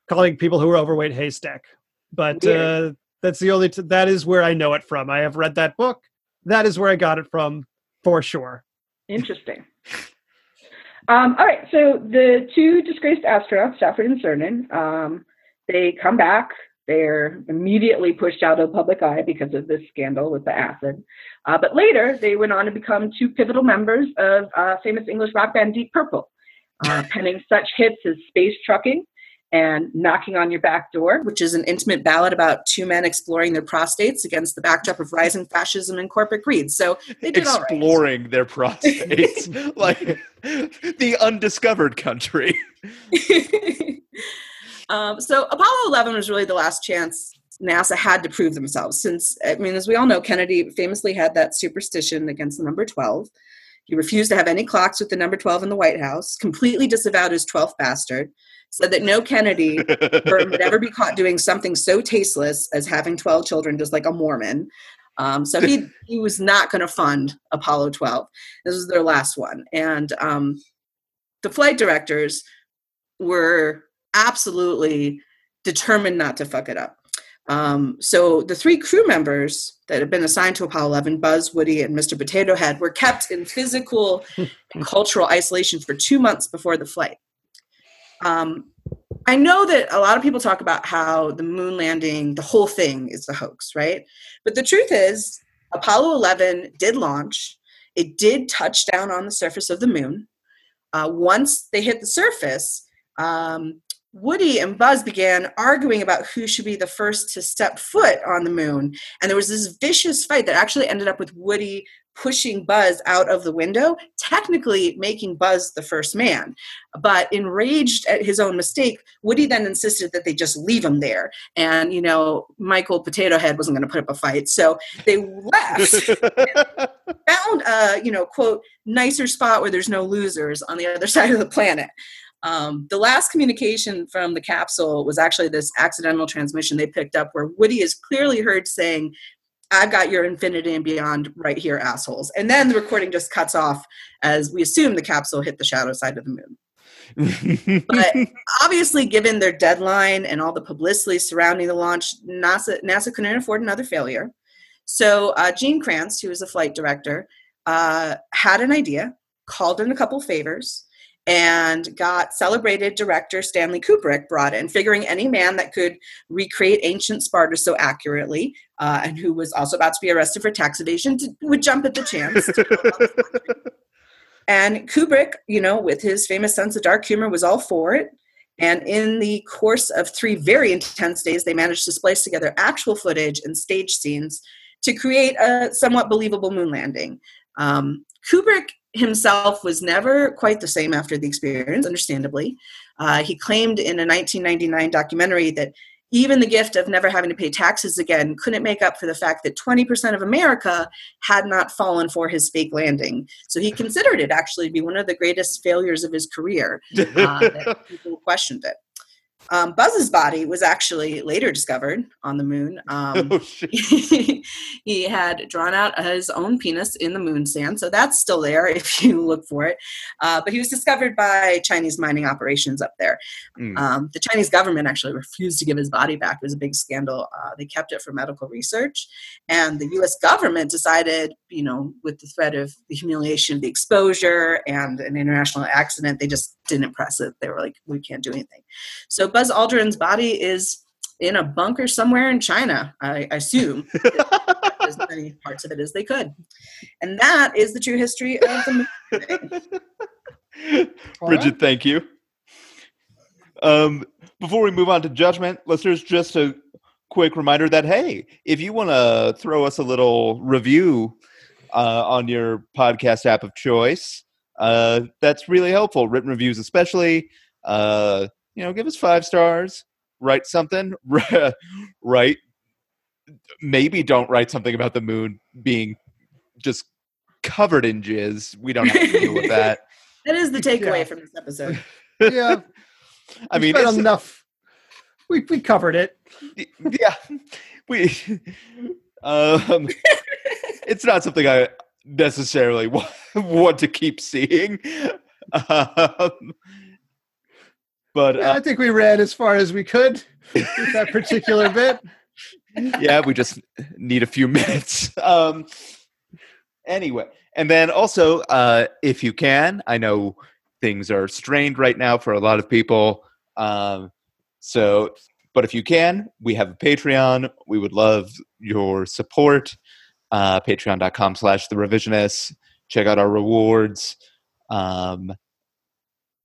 calling people who are overweight haystack, but uh, that's the only. T- that is where I know it from. I have read that book. That is where I got it from for sure. Interesting. Um, all right, so the two disgraced astronauts, Stafford and Cernan, um, they come back. They're immediately pushed out of the public eye because of this scandal with the acid. Uh, but later, they went on to become two pivotal members of uh, famous English rock band Deep Purple, uh, penning such hits as Space Trucking and Knocking on Your Back Door. which is an intimate ballad about two men exploring their prostates against the backdrop of rising fascism and corporate greed. So they did all right. exploring their prostates, like the undiscovered country. Um, so Apollo 11 was really the last chance NASA had to prove themselves. Since, I mean, as we all know, Kennedy famously had that superstition against the number 12. He refused to have any clocks with the number 12 in the White House, completely disavowed his 12th bastard, said that no Kennedy would ever be caught doing something so tasteless as having 12 children just like a Mormon. Um, so he, he was not going to fund Apollo 12. This was their last one. And um, the flight directors were absolutely determined not to fuck it up. Um, so the three crew members that had been assigned to Apollo 11, Buzz, Woody, and Mr. Potato Head, were kept in physical and cultural isolation for two months before the flight. Um, I know that a lot of people talk about how the moon landing, the whole thing is a hoax, right? But the truth is, Apollo 11 did launch. It did touch down on the surface of the moon. Uh, once they hit the surface, um, Woody and Buzz began arguing about who should be the first to step foot on the moon. And there was this vicious fight that actually ended up with Woody pushing Buzz out of the window, technically making Buzz the first man. But enraged at his own mistake, Woody then insisted that they just leave him there. And, you know, Michael Potato Head wasn't going to put up a fight. So they left, found a, you know, quote, nicer spot where there's no losers on the other side of the planet. Um, the last communication from the capsule was actually this accidental transmission they picked up where Woody is clearly heard saying, I've got your infinity and beyond right here, assholes. And then the recording just cuts off as we assume the capsule hit the shadow side of the moon. but obviously, given their deadline and all the publicity surrounding the launch, NASA, NASA couldn't afford another failure. So uh, Gene Kranz, who was a flight director, uh, had an idea, called in a couple favors, and got celebrated director Stanley Kubrick brought in, figuring any man that could recreate ancient Sparta so accurately uh, and who was also about to be arrested for tax evasion to, would jump at the chance. and Kubrick, you know, with his famous sense of dark humor, was all for it. And in the course of three very intense days, they managed to splice together actual footage and stage scenes to create a somewhat believable moon landing. Um, Kubrick himself was never quite the same after the experience, understandably. Uh, he claimed in a 1999 documentary that even the gift of never having to pay taxes again couldn't make up for the fact that 20% of America had not fallen for his fake landing. So he considered it actually to be one of the greatest failures of his career. Uh, that people questioned it. Um, Buzz's body was actually later discovered on the moon. Um, oh, he had drawn out his own penis in the moon sand, so that's still there if you look for it. Uh, but he was discovered by Chinese mining operations up there. Mm. Um, the Chinese government actually refused to give his body back. It was a big scandal. Uh, they kept it for medical research, and the U.S. government decided, you know, with the threat of the humiliation of the exposure and an international accident, they just didn't press it. They were like, we can't do anything. So Buzz Aldrin's body is in a bunker somewhere in China, I, I assume. as many parts of it as they could. And that is the true history of the movie. Bridget, thank you. Um, before we move on to judgment, listeners, just a quick reminder that hey, if you want to throw us a little review uh, on your podcast app of choice, uh, that's really helpful. Written reviews, especially. Uh, you know, give us five stars. Write something. write. Maybe don't write something about the moon being just covered in jizz. We don't have to deal with that. that is the takeaway yeah. from this episode. yeah. I mean, it's enough. We we covered it. Yeah, we. Um, it's not something I necessarily want, want to keep seeing. Um, but yeah, uh, I think we ran as far as we could with that particular bit. Yeah, we just need a few minutes. Um, anyway, and then also, uh, if you can, I know things are strained right now for a lot of people. Um, so, but if you can, we have a Patreon. We would love your support. Uh, Patreon.com slash the revisionists. Check out our rewards. Um,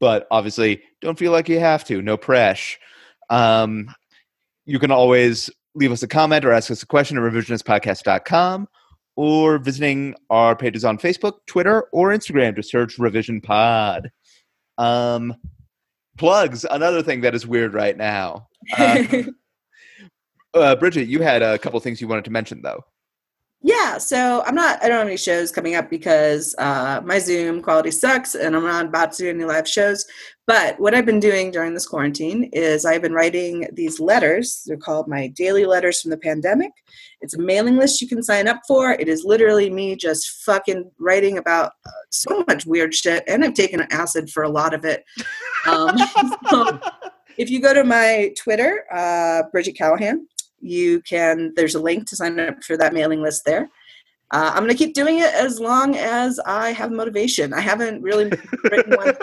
but obviously don't feel like you have to. No press. Um, you can always leave us a comment or ask us a question at revisionistpodcast.com or visiting our pages on Facebook, Twitter, or Instagram to search Revision Pod. Um, plugs, another thing that is weird right now. Uh, uh, Bridget, you had a couple things you wanted to mention, though. Yeah, so I'm not. I don't have any shows coming up because uh, my Zoom quality sucks, and I'm not about to do any live shows. But what I've been doing during this quarantine is I've been writing these letters. They're called my daily letters from the pandemic. It's a mailing list you can sign up for. It is literally me just fucking writing about uh, so much weird shit, and I've taken acid for a lot of it. Um, so if you go to my Twitter, uh, Bridget Callahan, you can, there's a link to sign up for that mailing list there. Uh, I'm going to keep doing it as long as I have motivation. I haven't really written one.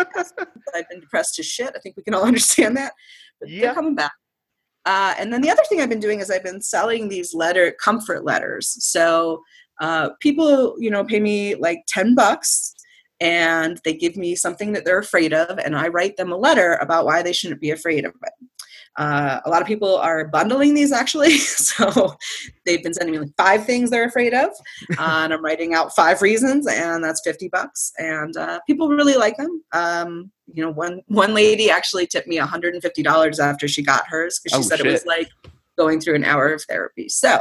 I've been depressed as shit. I think we can all understand that. But Yeah. they're coming back. Uh, and then the other thing I've been doing is I've been selling these letter comfort letters. So uh, people, you know, pay me like ten bucks, and they give me something that they're afraid of, and I write them a letter about why they shouldn't be afraid of it. Uh, a lot of people are bundling these actually, so they've been sending me like five things they're afraid of, uh, and I'm writing out five reasons, and that's fifty bucks. And uh, people really like them. Um, you know, one one lady actually tipped me $150 after she got hers because she Oh, said it was like going through an hour of therapy. So,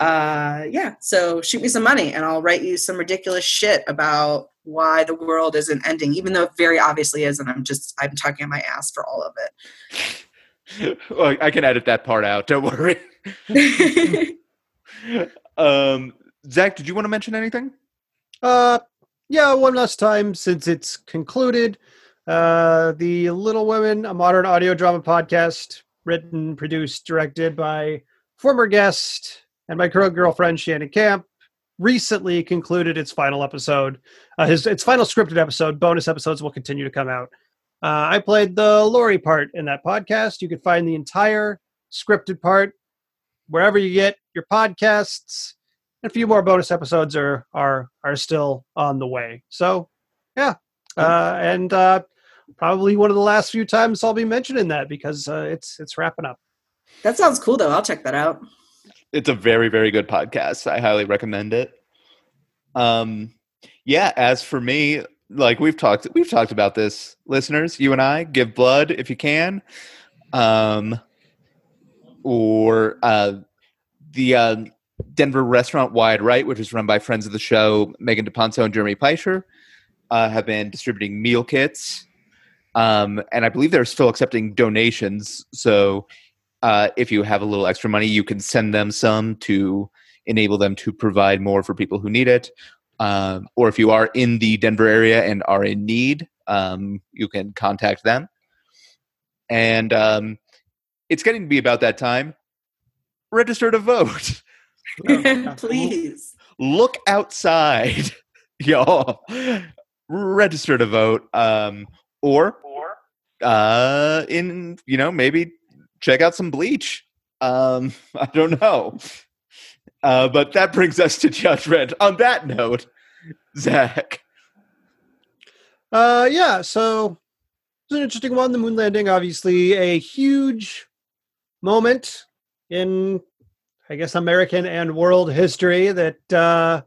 uh, yeah, so shoot me some money and I'll write you some ridiculous shit about why the world isn't ending, even though it very obviously is. And I'm just, I'm talking on my ass for all of well, I can edit that part out. Don't worry. um, Zach, did you want to mention anything? Uh, yeah, one last time since it's concluded. Uh, the Little Women, a modern audio drama podcast, written, produced, directed by former guest and my current girlfriend Shannon Camp, recently concluded its final episode. Uh, his its final scripted episode. Bonus episodes will continue to come out. Uh, I played the Laurie part in that podcast. You can find the entire scripted part wherever you get your podcasts a few more bonus episodes are are are still on the way. So, yeah, uh, and uh, probably one of the last few times I'll be mentioning that because uh, it's it's wrapping up. that sounds cool though. I'll check that out. It's a very, very good podcast. I highly recommend it. Um, yeah. As for me, like we've talked, we've talked about this, listeners. You and I give blood if you can, um, or uh, the uh, Denver restaurant Wide Right, which is run by friends of the show, Megan DePonso and Jeremy Peischer, uh, have been distributing meal kits. Um, and I believe they're still accepting donations. So uh, if you have a little extra money, you can send them some to enable them to provide more for people who need it. Um, or if you are in the Denver area and are in need, um, you can contact them. And um, it's getting to be about that time. Register to vote. Please. Look outside, y'all. Register to vote. Um, or uh, in you know maybe check out some bleach. Um, I don't know. Uh, but that brings us to judgment. On that note, Zach. Uh, yeah, so it's an interesting one. The moon landing, obviously, a huge moment in, I guess, American and world history. That uh,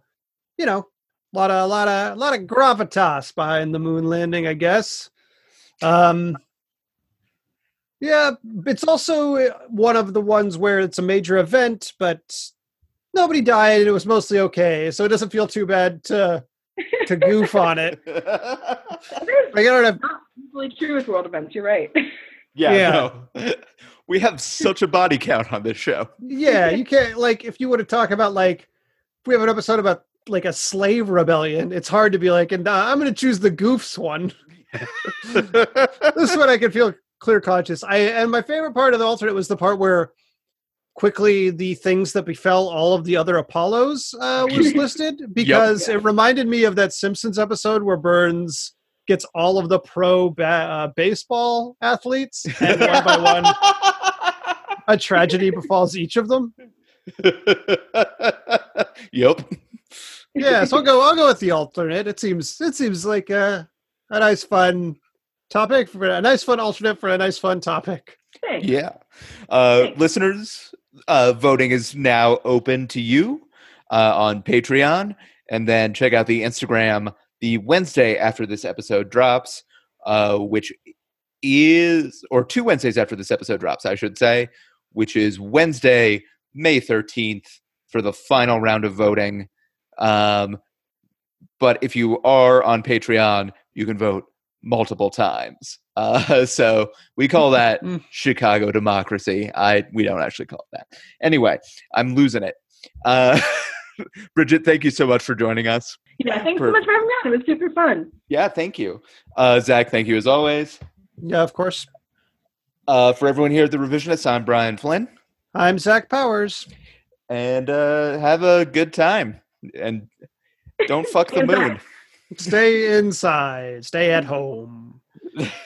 you know, a lot of, a lot of, a lot of gravitas behind the moon landing. I guess. Um, yeah, it's also uh, one of the ones where it's a major event, but nobody died. And it was mostly okay, so it doesn't feel too bad to to goof on it. Like, I don't have not usually true with world events. You're right. yeah, Yeah. no. We have such a body count on this show. yeah, you can't like if you were to talk about like if we have an episode about like a slave rebellion, it's hard to be like, and uh, I'm going to choose the goofs one. this one I can feel clear conscious. I and my favorite part of the alternate was the part where quickly the things that befell all of the other Apollos uh, was listed because it reminded me of that Simpsons episode where Burns gets all of the pro ba- uh, baseball athletes and one by one a tragedy befalls each of them. yep. yeah, so I'll go. I'll go with the alternate. It seems it seems like a a nice fun topic for a nice fun alternate for a nice fun topic. Thanks. Yeah. Uh, Thanks. listeners, uh, voting is now open to you uh, on Patreon. And then check out the Instagram the Wednesday after this episode drops, uh, which is, or two Wednesdays after this episode drops, I should say, which is Wednesday, May 13th for the final round of voting. Um, but if you are on Patreon, you can vote multiple times. Uh, so we call that Mm. Chicago democracy. I we don't actually call it that. Anyway, I'm losing it. Uh, Bridget, thank you so much for joining us. Yeah, thanks For- so much for having me on. It was super fun. Yeah, thank you. Uh, Zach, thank you as always. Yeah, of course. Uh, for everyone here at the Revisionist, I'm Brian Flynn. I'm Zach Powers. And uh, have a good time. And don't fuck the moon. Stay inside. Stay at home.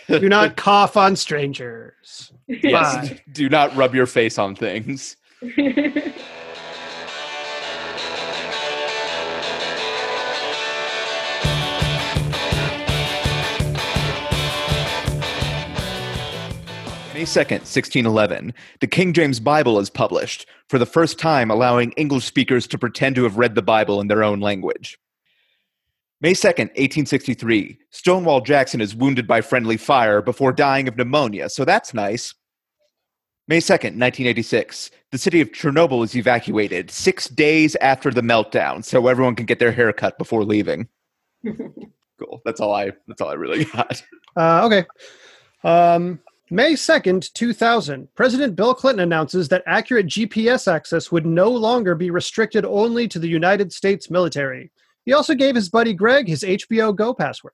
Do not cough on strangers. yes. Bye. Do not rub your face on things. May 2nd, 1611, the King James Bible is published, for the first time allowing English speakers to pretend to have read the Bible in their own language. May 2nd, 1863, Stonewall Jackson is wounded by friendly fire before dying of pneumonia, so that's nice. May 2nd, 1986, the city of Chernobyl is evacuated six days after the meltdown, so everyone can get their hair cut before leaving. cool. That's all I. That's all I really got. Uh, okay. Um, May 2nd, 2000, President Bill Clinton announces that accurate GPS access would no longer be restricted only to the United States military. He also gave his buddy Greg his HBO Go password.